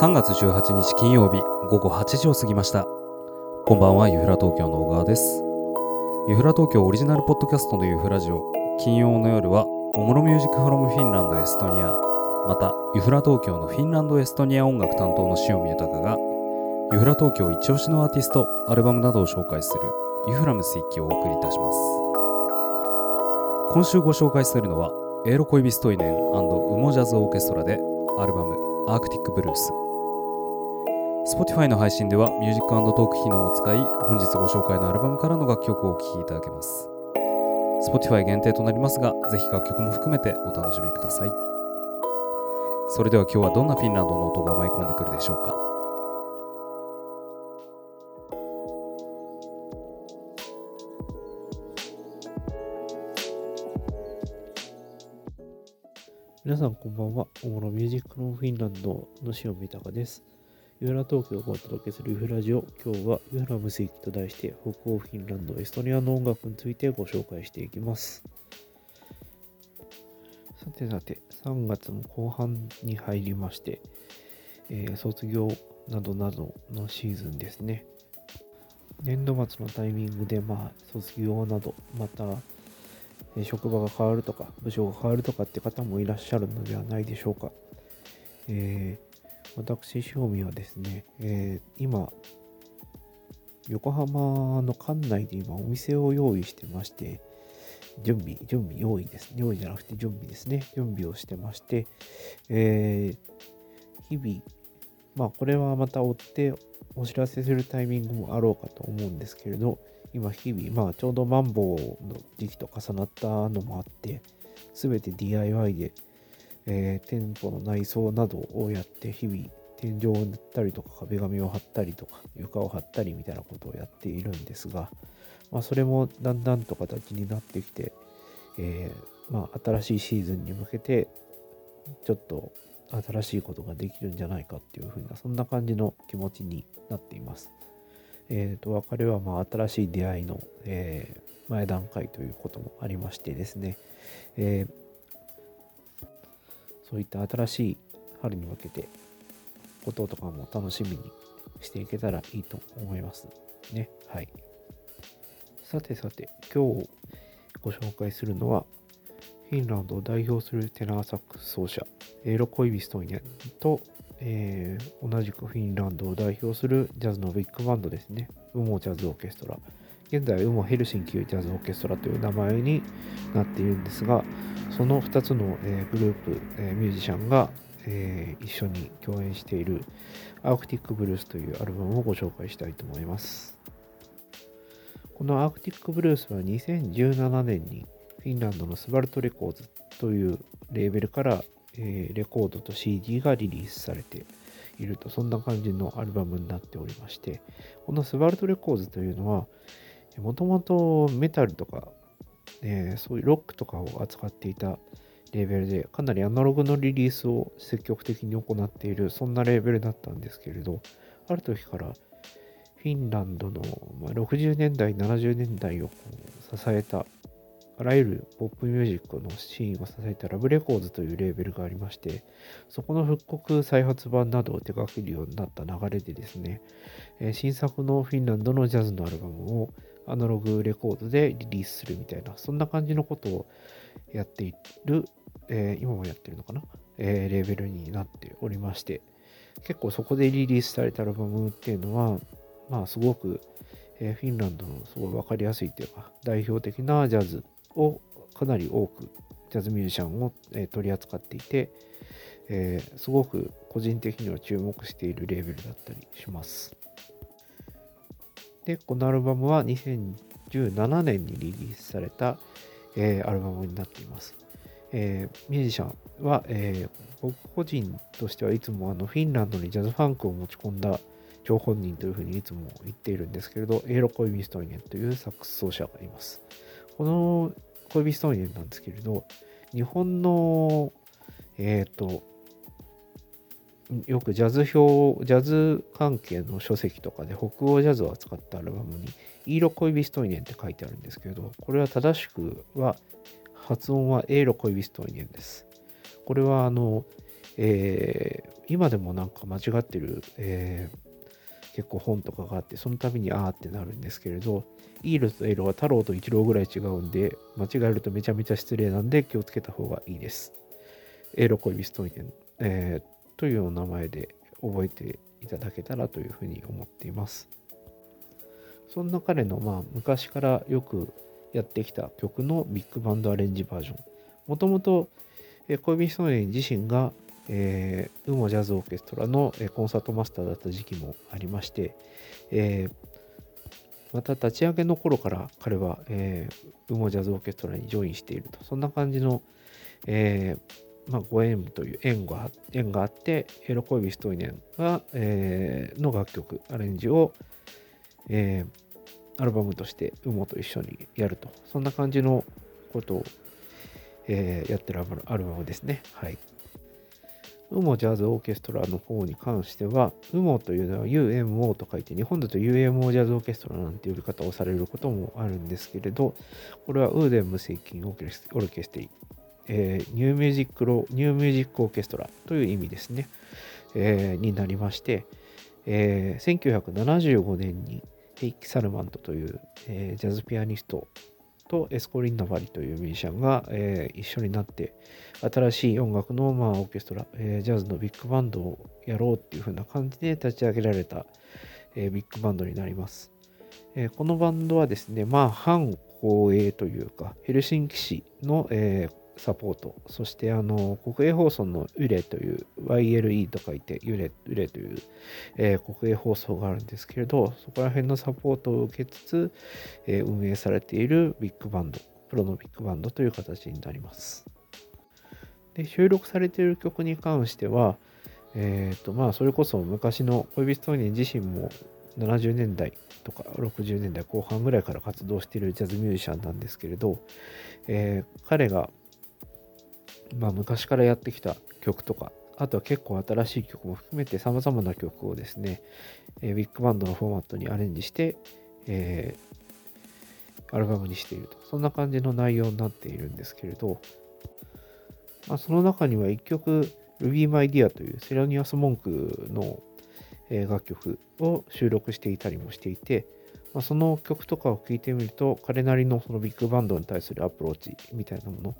3月18日金曜日午後8時を過ぎました。こんばんはユフラ東京の小川です。ユフラ東京オリジナルポッドキャストのユフラジオ。金曜の夜はおもろミュージックフロムフィンランドエストニア。またユフラ東京のフィンランドエストニア音楽担当の塩見豊がユフラ東京一押しのアーティストアルバムなどを紹介するユフラムス一記をお送りいたします。今週ご紹介するのはエーロコイビストイネン UMO Jazz Orchestra でアルバム Arctic Blues。Spotify の配信ではミュージックトーク機能を使い本日ご紹介のアルバムからの楽曲をお聴きいただけます Spotify 限定となりますがぜひ楽曲も含めてお楽しみくださいそれでは今日はどんなフィンランドの音が舞い込んでくるでしょうか？皆さんこんばんは。おもろミュージックのフィンランドの塩見隆です。ユーラ東京がお届けするユフラジオ。今日はユーラムスイキと題して北欧フィンランド、エストニアの音楽についてご紹介していきます。さてさて、3月も後半に入りまして、えー、卒業などなどのシーズンですね。年度末のタイミングで、まあ、卒業など、また、職場が変わるとか、部署が変わるとかって方もいらっしゃるのではないでしょうか。えー、私、塩見はですね、えー、今、横浜の館内で今お店を用意してまして、準備、準備、用意です。用意じゃなくて準備ですね。準備をしてまして、えー、日々、まあこれはまた追ってお知らせするタイミングもあろうかと思うんですけれど、今日々、まあちょうどマンボウの時期と重なったのもあって、すべて DIY で、えー、店舗の内装などをやって日々天井を塗ったりとか壁紙を貼ったりとか床を貼ったりみたいなことをやっているんですが、まあ、それもだんだんと形になってきて、えー、まあ、新しいシーズンに向けてちょっと新しいことができるんじゃないかっていうふうなそんな感じの気持ちになっています。えーと、別れはまあ新しい出会いの、えー、前段階ということもありましてですね、えー、そういった新しい春に向けてこととかも楽しみにしていけたらいいと思いますね。はい。さてさて、今日ご紹介するのは、フィンランドを代表するテナーサックス奏者、エロ・コイビストイネとえー、同じくフィンランドを代表するジャズのビッグバンドですね。 UMO Jazz Orchestra。現在、 UMO Helsinki Jazz Orchestra という名前になっているんですが、その2つの、え、グループ、え、ミュージシャンが、え、一緒に共演している Arctic Blues というアルバムをご紹介したいと思います。この Arctic Blues は2017年にフィンランドの Svart Recordsというレーベルからえ、レコードと CD がリリースされていると、そんな感じのアルバムになっておりまして、このスバルトレコーズというのは、もともとメタルとか、えー、そういうロックとかを扱っていたレーベルで、かなりアナログのリリースを積極的に行っている、そんなレーベルだったんですけれど、ある時からフィンランドの60年代、70年代を支えたあらゆるポップミュージックのシーンを支えたラブレコーズというレーベルがありまして、そこの復刻再発版などを手掛けるようになった流れでですね、え新作のフィンランドのジャズのアルバムをアナログレコードでリリースするみたいな、そんな感じのことをやっている、えー、今もやってるのかな、えー、レベルになっておりまして、結構そこでリリースされたアルバムっていうのは、まあすごく、えー、フィンランドのすごい分かりやすいというか、代表的なジャズをかなり多くジャズミュージシャンを、え取り扱っていて、え、すごく個人的には注目しているレーベルだったりします。で、このアルバムは2017年にリリースされた、えー、アルバムになっています。えー、ミュージシャンは、えー、僕個人としてはいつもあのフィンランドにジャズファンクを持ち込んだ張本人というふうにいつも言っているんですけれど、エーロ・コイ・ミストイネンというサックス奏者がいます。この恋人ストーリーなんですけれど、日本の、えっ、ー、と、よくジャズ表、ジャズ関係の書籍とかで北欧ジャズを扱ったアルバムに、イーロ恋人イネンって書いてあるんですけれど、これは正しくは、発音はエーロ恋人イネンです。これは、あの、えー今でもなんか間違ってる、えー結構本とかがあって、その度にあーってなるんですけれど、イールとエーロは太郎と一郎ぐらい違うんで、間違えるとめちゃめちゃ失礼なんで気をつけた方がいいです。エーロ恋ビストイネン、えーというお名前で覚えていただけたらというふうに思っています。そんな彼のまあ昔からよくやってきた曲のビッグバンドアレンジバージョン。もともと、恋人少年自身が、えー、ウモジャズオーケストラの、コンサートマスターだった時期もありまして、えーまた立ち上げの頃から彼は、えー、ウモジャズオーケストラにジョインしていると。そんな感じの、えーまあ、ご縁という縁が縁があって、エロ恋ビストイネンが、えーの楽曲、アレンジを、えーアルバムとしてウモと一緒にやると。そんな感じのことを、えーやってるアルバムですね。はい。ウモジャズオーケストラの方に関しては、ウモというのは UMO と書いて、日本だと UMO ジャズオーケストラなんて呼び方をされることもあるんですけれど、これはウーデン無線金オーケスオルケステリ、えーニューミュージックロニューミュージックオーケストラという意味ですね、えーになりまして、えー1975年にヘイキ・サルマントという、えジャズピアニストとエスコリン・ナバリというミュージシャンが、え一緒になって新しい音楽の、まあ、オーケストラ、えジャズのビッグバンドをやろうっていう風な感じで立ち上げられた、えビッグバンドになります。えこのバンドはですね、まあ、反公営というか、ヘルシンキ市の、えーサポート、そしてあの国営放送のユレという、YLE と書いてユレユレという、えー国営放送があるんですけれど、そこら辺のサポートを受けつつ、えー運営されているビッグバンド、プロのビッグバンドという形になります。で収録されている曲に関しては、えーとまあ、それこそ昔の恋人ニ自身も70年代とか60年代後半ぐらいから活動しているジャズミュージシャンなんですけれど、えー彼が、まあ、昔からやってきた曲とかあとは結構新しい曲も含めて様々な曲をですね、えービッグバンドのフォーマットにアレンジして、えーアルバムにしていると。そんな感じの内容になっているんですけれど、まあ、その中には1曲 Ruby My Dear というセラニアス・モンクのえ楽曲を収録していたりもしていて、まあ、その曲とかを聴いてみると彼なりのそのビッグバンドに対するアプローチみたいなもの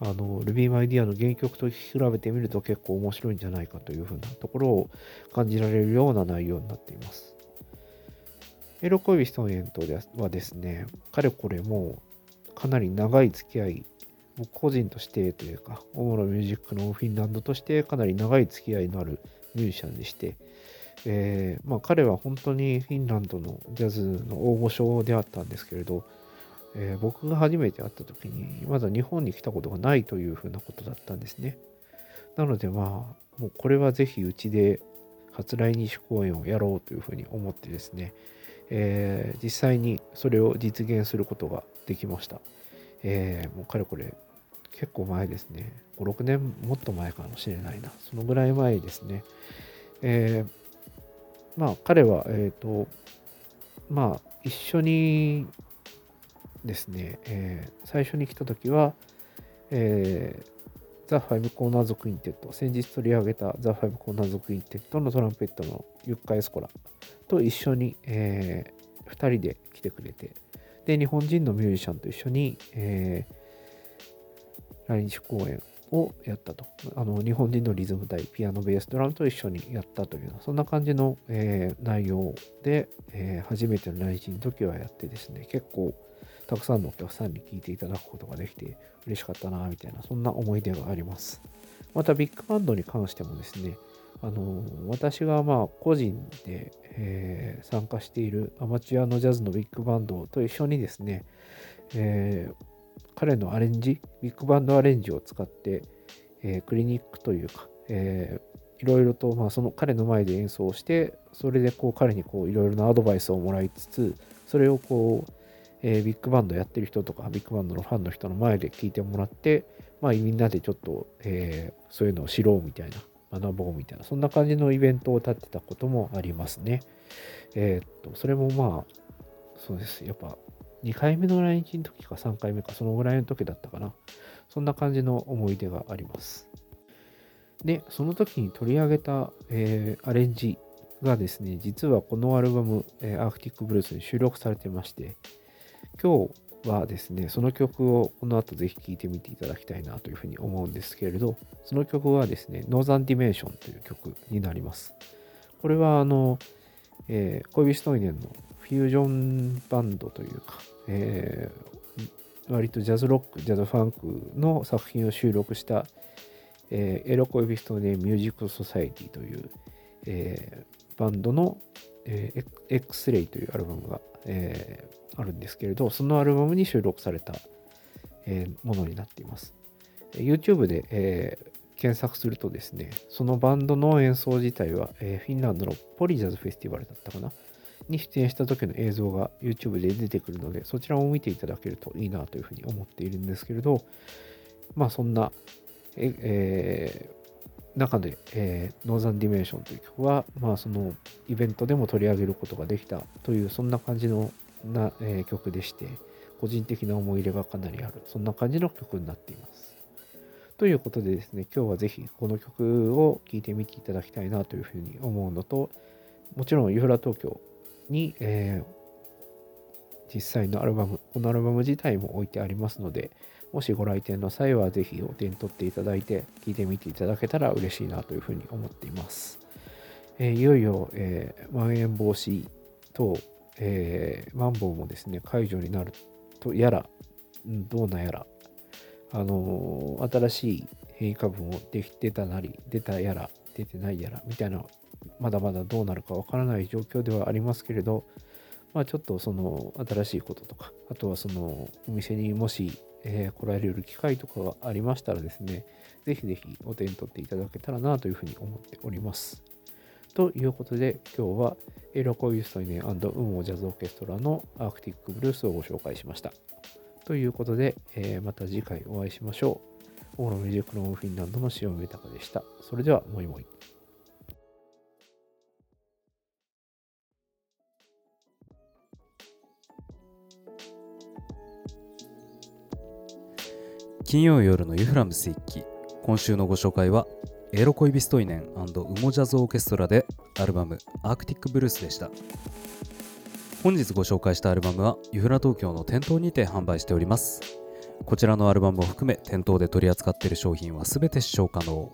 あの Ruby My Dear の原曲と比べてみると結構面白いんじゃないかというふうなところを感じられるような内容になっています。エロコイビストンエントはですね、かれこれもかなり長い付き合い、僕個人としてというか、オモロミュージックのフィンランドとしてかなり長い付き合いのあるミュージシャンでして、えーまあ、彼は本当にフィンランドのジャズの大御所であったんですけれど、えー僕が初めて会った時にまだ日本に来たことがないというふうなことだったんですね。なのでまあもうこれはぜひうちで初来日公演をやろうというふうに思ってですね、えー実際にそれを実現することができました。えーもうかれこれ結構前ですね。5、6年もっと前かもしれないな。そのぐらい前ですね。えーまあ彼は、えっ、と、まあ一緒にですね、えー最初に来た時は、えー The Five Corners Quintet、先日取り上げた The Five Corners Quintet のトランペットのユッカ・エスコラと一緒に、え2人で来てくれて、で、日本人のミュージシャンと一緒に、えー来日公演をやったと。あの日本人のリズム隊、ピアノ、ベース、ドラムと一緒にやったという、そんな感じの、えー内容で、えー初めての来日の時はやってですね、結構たくさんのお客さんに聞いていただくことができて嬉しかったな、みたいな、そんな思い出があります。またビッグバンドに関してもですね、あの私がまあ個人で、えー参加しているアマチュアのジャズのビッグバンドと一緒にですね、えー彼のアレンジ、ビッグバンドアレンジを使って、えークリニックというか、えーいろいろと、まあ、その彼の前で演奏して、それでこう彼にいろいろなアドバイスをもらいつつ、それをこう、えービッグバンドやってる人とか、ビッグバンドのファンの人の前で聞いてもらって、まあ、みんなでちょっと、えーそういうのを知ろうみたいな、学ぼうみたいな、そんな感じのイベントを立ってたこともありますね。えーっと、それもまあ、そうです。やっぱ、2回目の来日の時か3回目か、そのぐらいの時だったかな。そんな感じの思い出があります。で、その時に取り上げた、えーアレンジがですね、実はこのアルバム、えーアークティックブルースに収録されてまして、今日はですね、その曲をこの後ぜひ聴いてみていただきたいなというふうに思うんですけれど、その曲はですね、Northern Dimension という曲になります。これはあの、えー、恋人トイネンのフュージョンバンドというか、えー割とジャズロック、ジャズファンクの作品を収録した、えーエロ恋人ネミュージックソサエティという、えーバンドの、えー X-Ray というアルバムが、えーあるんですけれど、そのアルバムに収録された、えーものになっています。YouTube で、えー検索するとですね、そのバンドの演奏自体は、えーフィンランドのポリジャズフェスティバルだったかな？に出演した時の映像が YouTube で出てくるので、そちらを見ていただけるといいなというふうに思っているんですけれど、まあそんな、ええー中で、えー、 Northern Dimension という曲は、まあそのイベントでも取り上げることができたという、そんな感じのな、えー曲でして、個人的な思い入れがかなりある、そんな感じの曲になっています。ということでですね、今日はぜひこの曲を聴いてみていただきたいなというふうに思うのと、もちろん、ユーラ東京に、えー実際のアルバム、このアルバム自体も置いてありますので、もしご来店の際はぜひお手に取っていただいて、聴いてみていただけたら嬉しいなというふうに思っています。えーいよいよ、えーまん延防止等、えー、マンボウもですね、解除になるとやら、どうなんやら、あのー新しい変異株もできてたなり、出たやら、出てないやら、みたいな、まだまだどうなるかわからない状況ではありますけれど、まあちょっとその新しいこととか、あとはそのお店にもし、えー来られる機会とかがありましたらですね、ぜひぜひお手に取っていただけたらなというふうに思っております。ということで、今日はエロコイストイネンウモジャズオーケストラのアークティックブルースをご紹介しました。ということで、えーまた次回お会いしましょう。オーロミュージックロームフィンランドの塩見豊でした。それでは、もいもい。金曜夜のユフラムス一期今週のご紹介はエロ恋ビストイネンウモジャズオーケストラでアルバムアークティックブルースでした。本日ご紹介したアルバムはユフラ東京の店頭にて販売しております。こちらのアルバムを含め店頭で取り扱っている商品は全て視聴可能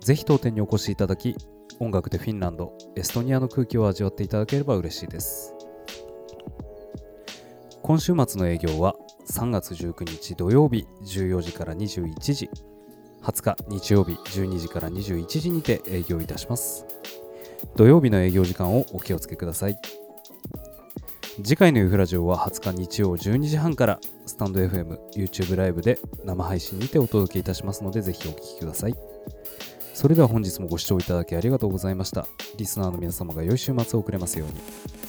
ぜひ当店にお越しいただき音楽でフィンランドエストニアの空気を味わっていただければ嬉しいです。今週末の営業は3月19日土曜日14時から21時20日日曜日12時から21時にて営業いたします。土曜日の営業時間をお気をつけください。次回のユフラジオは20日日曜12時半からスタンド FM、YouTube ライブで生配信にてお届けいたしますのでぜひお聴きください。それでは本日もご視聴いただきありがとうございました。リスナーの皆様が良い週末を送れますように。